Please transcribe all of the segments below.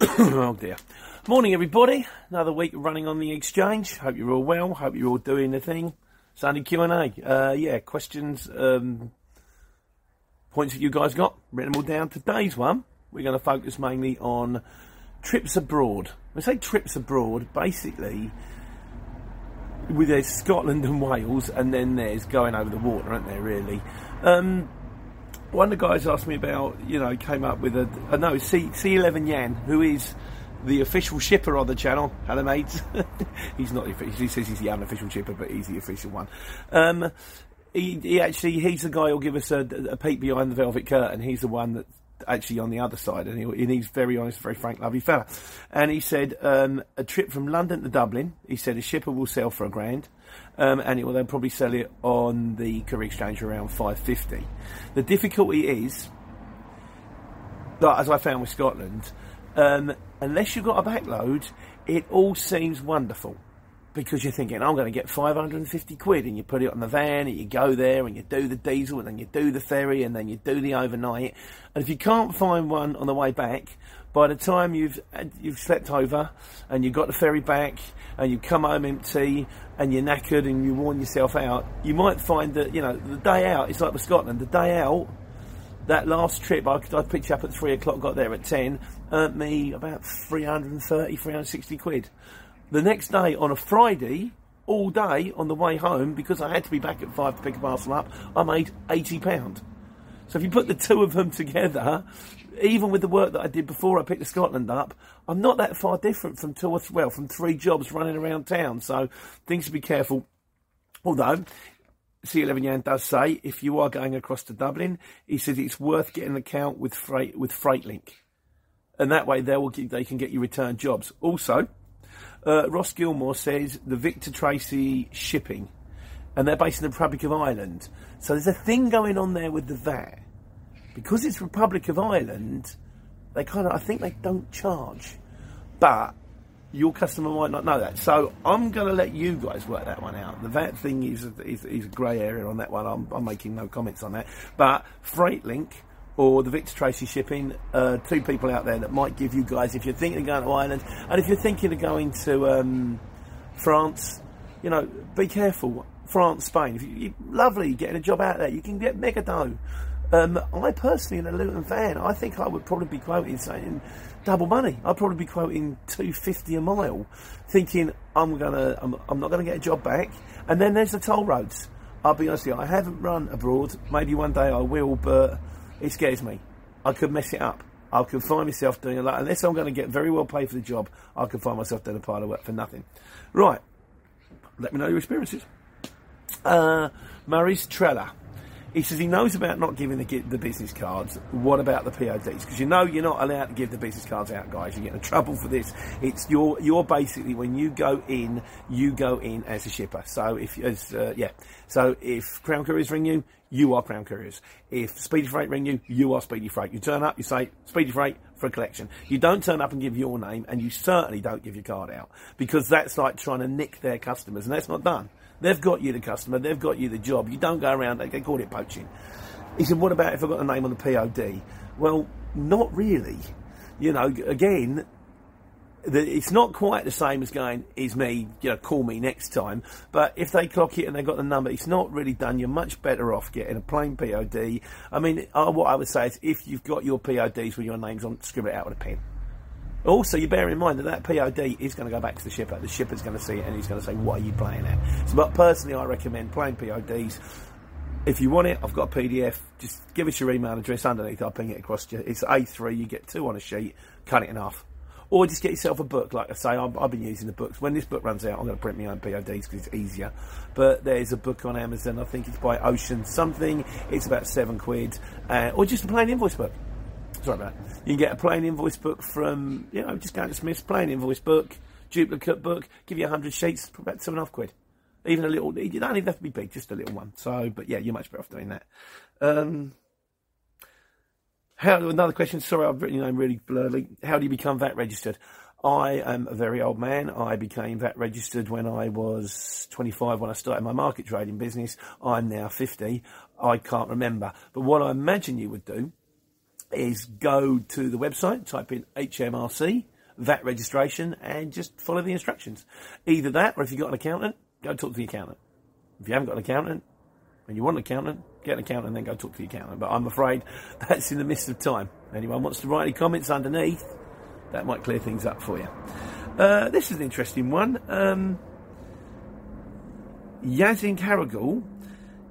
oh dear. Morning, everybody. Another week running on the exchange. Hope you're all well. Hope you're all doing the thing. Sunday Q and A. Uh, yeah, questions, um, points that you guys got. Written them all down. Today's one, we're going to focus mainly on trips abroad. When I say trips abroad, basically, with there's Scotland and Wales, and then there's going over the water, aren't there? Really. Um, one of the guys asked me about, you know, came up with a, uh, no, C, C11 Yan, who is the official shipper on the channel. Hello, mates. he's not the official, he says he's the unofficial shipper, but he's the official one. Um, he, he actually, he's the guy who'll give us a, a peek behind the velvet curtain. He's the one that's actually on the other side, and, he, and he's very honest, very frank, lovely fella. And he said, um, a trip from London to Dublin, he said a shipper will sell for a grand. Um, and it will then probably sell it on the Courier Exchange around 550. The difficulty is, that, as I found with Scotland, um, unless you've got a backload, it all seems wonderful because you're thinking, I'm going to get 550 quid, and you put it on the van, and you go there, and you do the diesel, and then you do the ferry, and then you do the overnight. And if you can't find one on the way back, by the time you've uh, you've slept over, and you've got the ferry back, and you come home empty, and you're knackered, and you worn yourself out, you might find that you know the day out. It's like with Scotland. The day out that last trip, I, I picked you up at three o'clock, got there at ten, earned me about 330, 360 quid. The next day, on a Friday, all day on the way home, because I had to be back at five to pick a parcel up, I made £80. So if you put the two of them together, even with the work that I did before I picked the Scotland up, I'm not that far different from two or th- well from three jobs running around town. So things to be careful. Although C11 Yan does say if you are going across to Dublin, he says it's worth getting an account with Freight with FreightLink, and that way they will they can get you return jobs. Also, uh, Ross Gilmore says the Victor Tracy shipping, and they're based in the Republic of Ireland. So there's a thing going on there with the VAT because it's Republic of Ireland. They kind of I think they don't charge, but your customer might not know that. So I'm going to let you guys work that one out. The VAT thing is is, is a grey area on that one. I'm, I'm making no comments on that. But FreightLink or the Victor Tracy shipping, uh, two people out there that might give you guys, if you're thinking of going to Ireland and if you're thinking of going to um, France, you know, be careful. France, Spain. If you, you, lovely getting a job out there, you can get mega dough. Um, I personally, in a Luton van, I think I would probably be quoting saying double money. I'd probably be quoting two fifty a mile, thinking I'm gonna, I'm, I'm not gonna get a job back. And then there's the toll roads. I'll be honest with you, I haven't run abroad. Maybe one day I will, but it scares me. I could mess it up. I could find myself doing a lot. Unless I'm going to get very well paid for the job, I could find myself doing a pile of work for nothing. Right. Let me know your experiences. Uh, Maurice Trella. He says he knows about not giving the, the business cards. What about the PODs? Because you know you're not allowed to give the business cards out, guys. You get in trouble for this. It's you're you're basically when you go in, you go in as a shipper. So if as uh, yeah, so if Crown Couriers ring you, you are Crown Couriers. If Speedy Freight ring you, you are Speedy Freight. You turn up, you say Speedy Freight for a collection. You don't turn up and give your name, and you certainly don't give your card out because that's like trying to nick their customers, and that's not done. They've got you the customer, they've got you the job. You don't go around, they call it poaching. He said, What about if I got a name on the POD? Well, not really. You know, again, the, it's not quite the same as going, is me, you know, call me next time. But if they clock it and they got the number, it's not really done. You're much better off getting a plain POD. I mean, uh, what I would say is if you've got your PODs with your names on, scribble it out with a pen. Also, you bear in mind that that POD is going to go back to the shipper. The shipper's going to see it and he's going to say, "What are you playing at?" So, but personally, I recommend playing PODs. If you want it, I've got a PDF. Just give us your email address underneath. I'll ping it across to you. It's A3. You get two on a sheet. Cut it in half. Or just get yourself a book. Like I say, I've, I've been using the books. When this book runs out, I'm going to print my own PODs because it's easier. But there's a book on Amazon. I think it's by Ocean something. It's about seven quid. Uh, or just a plain invoice book. Sorry about that. You can get a plain invoice book from, you know, just go to Smith's, plain invoice book, duplicate book, give you 100 sheets, about seven and a half quid. Even a little, you don't even have to be big, just a little one. So, but yeah, you're much better off doing that. Um, how, another question, sorry, I've written your name really blurry. How do you become VAT registered? I am a very old man. I became VAT registered when I was 25 when I started my market trading business. I'm now 50. I can't remember. But what I imagine you would do is go to the website, type in HMRC, VAT registration, and just follow the instructions. Either that, or if you've got an accountant, go talk to the accountant. If you haven't got an accountant, and you want an accountant, get an accountant and then go talk to the accountant. But I'm afraid that's in the midst of time. Anyone wants to write any comments underneath, that might clear things up for you. Uh, this is an interesting one. Um, Yazin Caragul,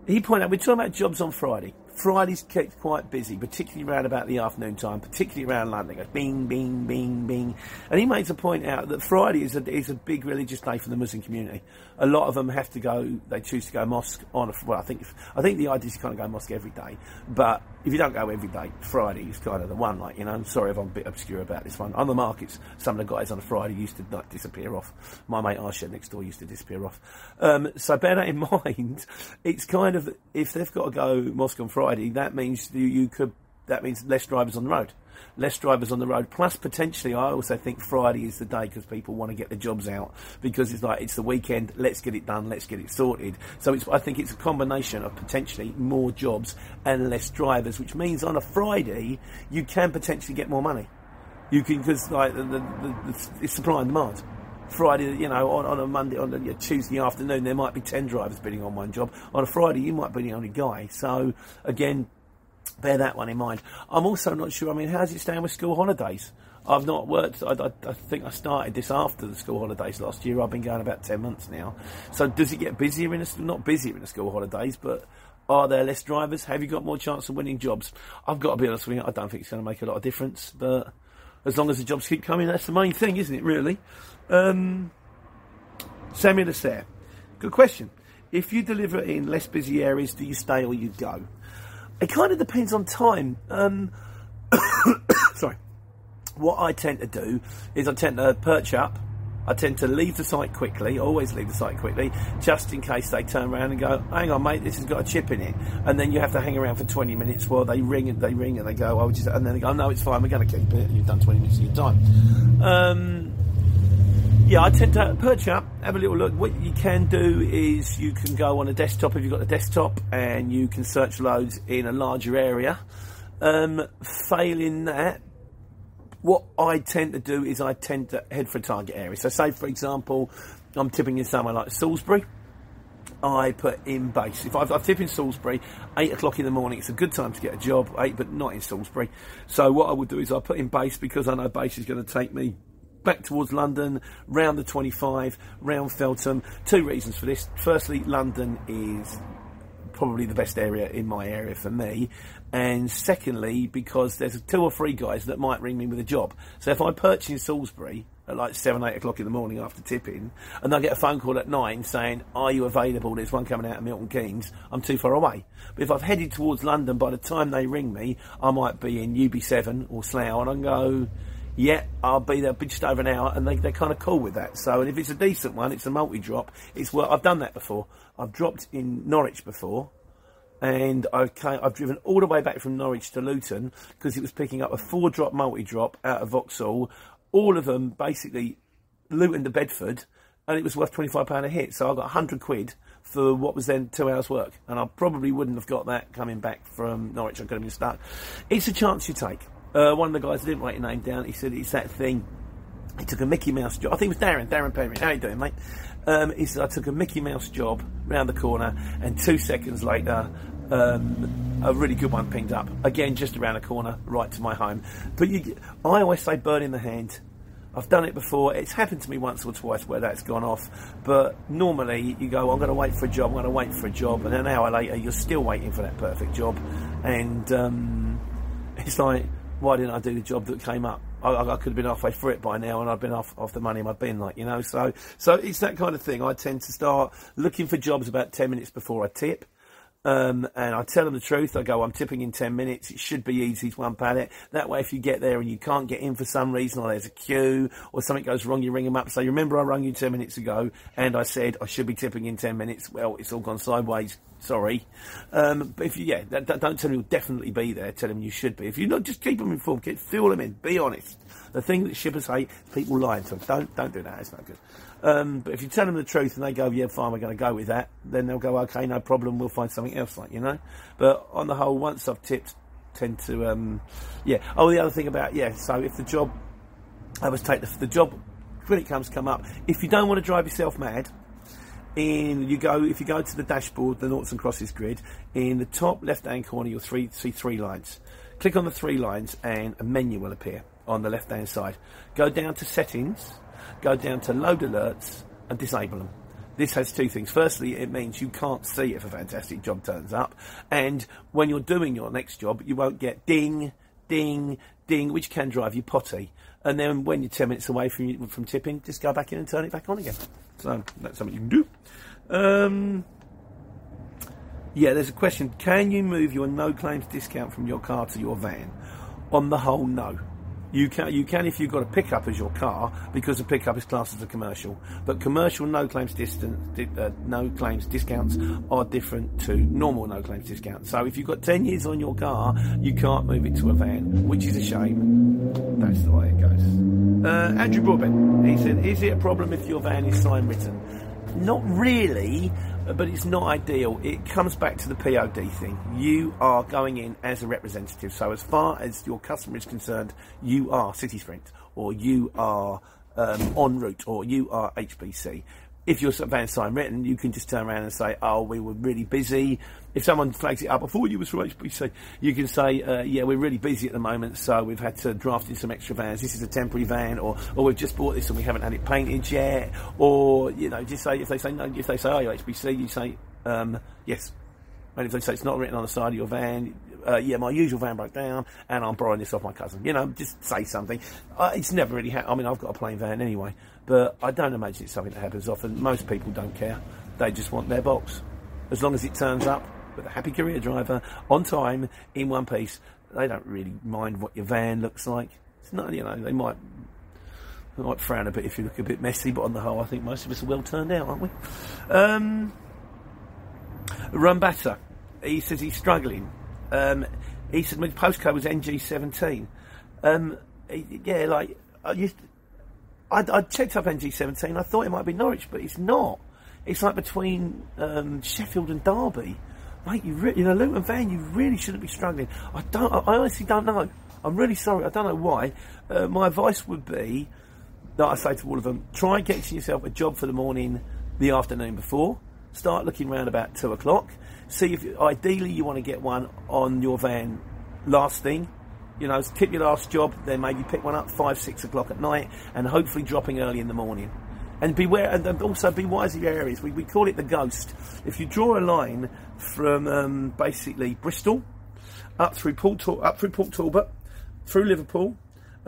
he pointed out, we're talking about jobs on Friday. Friday's kept quite busy, particularly around about the afternoon time, particularly around London. It goes bing, bing, bing, bing. And he makes a point out that Friday is a, is a big religious day for the Muslim community. A lot of them have to go, they choose to go mosque on a, well, I think, I think the idea is to kind of go mosque every day. But if you don't go every day, Friday is kind of the one, like, you know, I'm sorry if I'm a bit obscure about this one. On the markets, some of the guys on a Friday used to like, disappear off. My mate Arshed next door used to disappear off. Um, so bear that in mind. It's kind of, if they've got to go mosque on Friday, Friday, that means you, you could that means less drivers on the road. Less drivers on the road. Plus, potentially, I also think Friday is the day because people want to get the jobs out because it's like it's the weekend. Let's get it done. Let's get it sorted. So it's, I think it's a combination of potentially more jobs and less drivers, which means on a Friday you can potentially get more money. You can because like the, the, the, it's supply and demand. Friday, you know, on, on a Monday, on a Tuesday afternoon, there might be 10 drivers bidding on one job. On a Friday, you might be the only guy. So, again, bear that one in mind. I'm also not sure, I mean, how's it stand with school holidays? I've not worked, I, I, I, think I started this after the school holidays last year. I've been going about 10 months now. So, does it get busier in the, not busier in the school holidays, but are there less drivers? Have you got more chance of winning jobs? I've got to be honest with you, I don't think it's going to make a lot of difference, but as long as the jobs keep coming, that's the main thing, isn't it, really? Um, Samuel Lasser. Good question. If you deliver in less busy areas, do you stay or you go? It kind of depends on time. Um, sorry. What I tend to do is I tend to perch up. I tend to leave the site quickly, always leave the site quickly, just in case they turn around and go, hang on, mate, this has got a chip in it. And then you have to hang around for 20 minutes while they ring and they ring and they go, oh, just, and then they go, no, it's fine, we're going to keep it. You've done 20 minutes of your time. Um, yeah, I tend to perch up, have a little look. What you can do is you can go on a desktop if you've got a desktop and you can search loads in a larger area. Um, failing that, what I tend to do is I tend to head for a target area. So, say for example, I'm tipping in somewhere like Salisbury. I put in base. If I've, I tip in Salisbury, eight o'clock in the morning, it's a good time to get a job. Eight, but not in Salisbury. So what I would do is I put in base because I know base is going to take me back towards London, round the 25, round Feltham. Two reasons for this. Firstly, London is probably the best area in my area for me. And secondly, because there's two or three guys that might ring me with a job. So if I perch in Salisbury at like seven, eight o'clock in the morning after tipping, and I get a phone call at nine saying, "Are you available? There's one coming out of Milton Keynes." I'm too far away. But if I've headed towards London, by the time they ring me, I might be in UB7 or Slough, and I go, yeah, I'll be there just over an hour, and they, they're kind of cool with that. So, and if it's a decent one, it's a multi drop. It's well, I've done that before. I've dropped in Norwich before, and I I've driven all the way back from Norwich to Luton because it was picking up a four drop multi drop out of Vauxhall. All of them basically Luton to Bedford, and it was worth twenty five pound a hit. So I got hundred quid for what was then two hours work, and I probably wouldn't have got that coming back from Norwich. I could have been stuck. It's a chance you take. Uh, one of the guys, I didn't write your name down, he said it's that thing. He took a Mickey Mouse job. I think it was Darren, Darren Perry. How you doing, mate? Um, he said, I took a Mickey Mouse job round the corner, and two seconds later, um, a really good one pinged up. Again, just around the corner, right to my home. But you, I always say burn in the hand. I've done it before. It's happened to me once or twice where that's gone off. But normally you go, I'm going to wait for a job, I'm going to wait for a job. And an hour later, you're still waiting for that perfect job. And um, it's like, why didn't I do the job that came up? I, I, could have been halfway through it by now, and I've been off, off the money in my bin, like you know. So, so it's that kind of thing. I tend to start looking for jobs about ten minutes before I tip. Um, and I tell them the truth. I go, I'm tipping in 10 minutes. It should be easy. It's one pallet. That way, if you get there and you can't get in for some reason, or there's a queue, or something goes wrong, you ring them up. Say, remember I rang you 10 minutes ago and I said I should be tipping in 10 minutes. Well, it's all gone sideways. Sorry. Um, but if you, yeah, that, that- don't tell them you'll definitely be there. Tell them you should be. If you're not, just keep them informed. Keep, fill them in. Be honest. The thing that shippers hate, people lying to them. Don't, don't do that. It's not good. Um, but if you tell them the truth and they go, yeah, fine, we're going to go with that, then they'll go, okay, no problem, we'll find something else, like, you know? But on the whole, once I've tipped, tend to, um, yeah. Oh, the other thing about, yeah, so if the job, I was take the, the job, when it comes come up, if you don't want to drive yourself mad, in you go if you go to the dashboard, the noughts and crosses grid, in the top left hand corner you'll three, see three lines. Click on the three lines and a menu will appear on the left hand side. Go down to settings, go down to load alerts and disable them. This has two things. Firstly, it means you can't see if a fantastic job turns up, and when you're doing your next job, you won't get ding, ding, ding, which can drive you potty. And then when you're 10 minutes away from, from tipping, just go back in and turn it back on again. So that's something you can do. Um, yeah, there's a question. Can you move your no claims discount from your car to your van? On the whole, no. You can, you can if you've got a pickup as your car because a pickup is classed as a commercial. But commercial no claims distance, di- uh, no claims discounts are different to normal no claims discounts. So if you've got 10 years on your car, you can't move it to a van, which is a shame. That's the way it goes. Uh, Andrew Broadbent, he said, is it a problem if your van is sign written? Not really, but it's not ideal. It comes back to the POD thing. You are going in as a representative. So, as far as your customer is concerned, you are City Sprint, or you are um, En route, or you are HBC. If your van sign written, you can just turn around and say, "Oh, we were really busy." If someone flags it up, I thought you was from HBC, you can say, uh, "Yeah, we're really busy at the moment, so we've had to draft in some extra vans. This is a temporary van, or or we've just bought this and we haven't had it painted yet." Or you know, just say if they say no, if they say, "Oh, you're HBC," you say, um, "Yes." And if they say it's not written on the side of your van, uh, yeah, my usual van broke down, and I'm borrowing this off my cousin. You know, just say something. Uh, it's never really. Ha- I mean, I've got a plain van anyway, but I don't imagine it's something that happens often. Most people don't care; they just want their box, as long as it turns up with a happy career driver on time in one piece. They don't really mind what your van looks like. It's not, you know, they might. They might frown a bit if you look a bit messy, but on the whole, I think most of us are well turned out, aren't we? Um, Rumbata, he says he's struggling. Um, he said my postcode was NG17. Um, yeah, like I used, I, I checked up NG17. I thought it might be Norwich, but it's not. It's like between um, Sheffield and Derby. Mate, you re- in a Luton van, you really shouldn't be struggling. I don't. I I honestly don't know. I'm really sorry. I don't know why. Uh, my advice would be that I say to all of them: try getting yourself a job for the morning, the afternoon before. Start looking around about two o'clock. See if ideally you want to get one on your van last thing. You know, tip your last job, then maybe pick one up five, six o'clock at night, and hopefully dropping early in the morning. And beware, and also be wise of your areas. We, we call it the ghost. If you draw a line from um, basically Bristol up through Port up through Port Talbot, through Liverpool,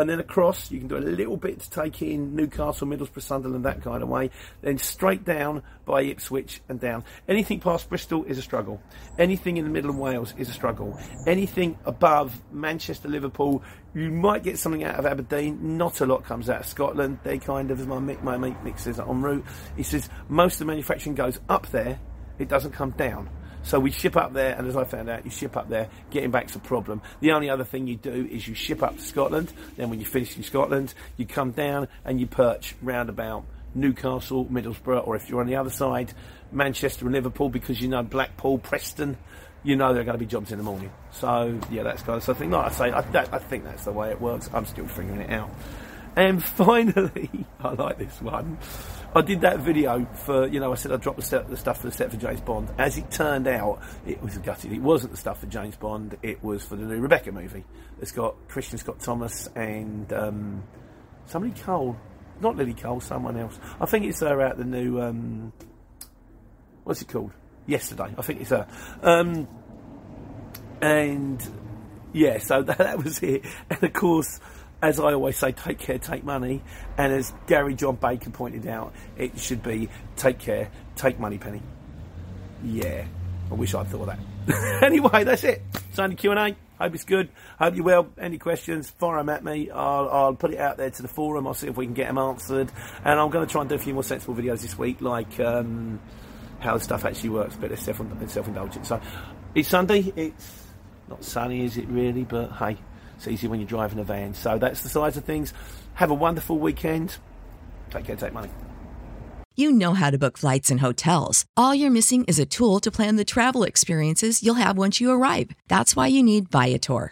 and then across. You can do a little bit to take in Newcastle, Middlesbrough, Sunderland, that kind of way. Then straight down by Ipswich and down. Anything past Bristol is a struggle. Anything in the middle of Wales is a struggle. Anything above Manchester, Liverpool, you might get something out of Aberdeen. Not a lot comes out of Scotland. They kind of, as my mate, my mate en route, he says most of the manufacturing goes up there. It doesn't come down. So we ship up there, and as I found out, you ship up there, getting back's a problem. The only other thing you do is you ship up to Scotland, then when you finish in Scotland, you come down and you perch round about Newcastle, Middlesbrough, or if you're on the other side, Manchester and Liverpool, because you know Blackpool, Preston, you know there are going to be jobs in the morning. So, yeah, that's kind of something. Like I say, I, that, I think that's the way it works. I'm still figuring it out. And finally, I like this one. I did that video for, you know, I said I dropped the, set, the stuff for the set for James Bond. As it turned out, it was gutted. It wasn't the stuff for James Bond, it was for the new Rebecca movie. It's got Kristin Scott Thomas and um, somebody Cole. Not Lily Cole, someone else. I think it's her out the new, um, what's it called? Yesterday. I think it's her. Um, and yeah, so that, that was it. And of course, as I always say, take care, take money. And as Gary John Baker pointed out, it should be take care, take money, penny. Yeah. I wish I'd thought of that. anyway, that's it. Sunday Q&A. Hope it's good. Hope you're well. Any questions, fire them at me. I'll, I'll put it out there to the forum. I'll see if we can get them answered. And I'm going to try and do a few more sensible videos this week, like um, how stuff actually works, but it's self- self-indulgent. So it's Sunday. It's not sunny, is it really? But hey, it's easy when you're driving a van. So that's the size of things. Have a wonderful weekend. Take care, take money. You know how to book flights and hotels. All you're missing is a tool to plan the travel experiences you'll have once you arrive. That's why you need Viator.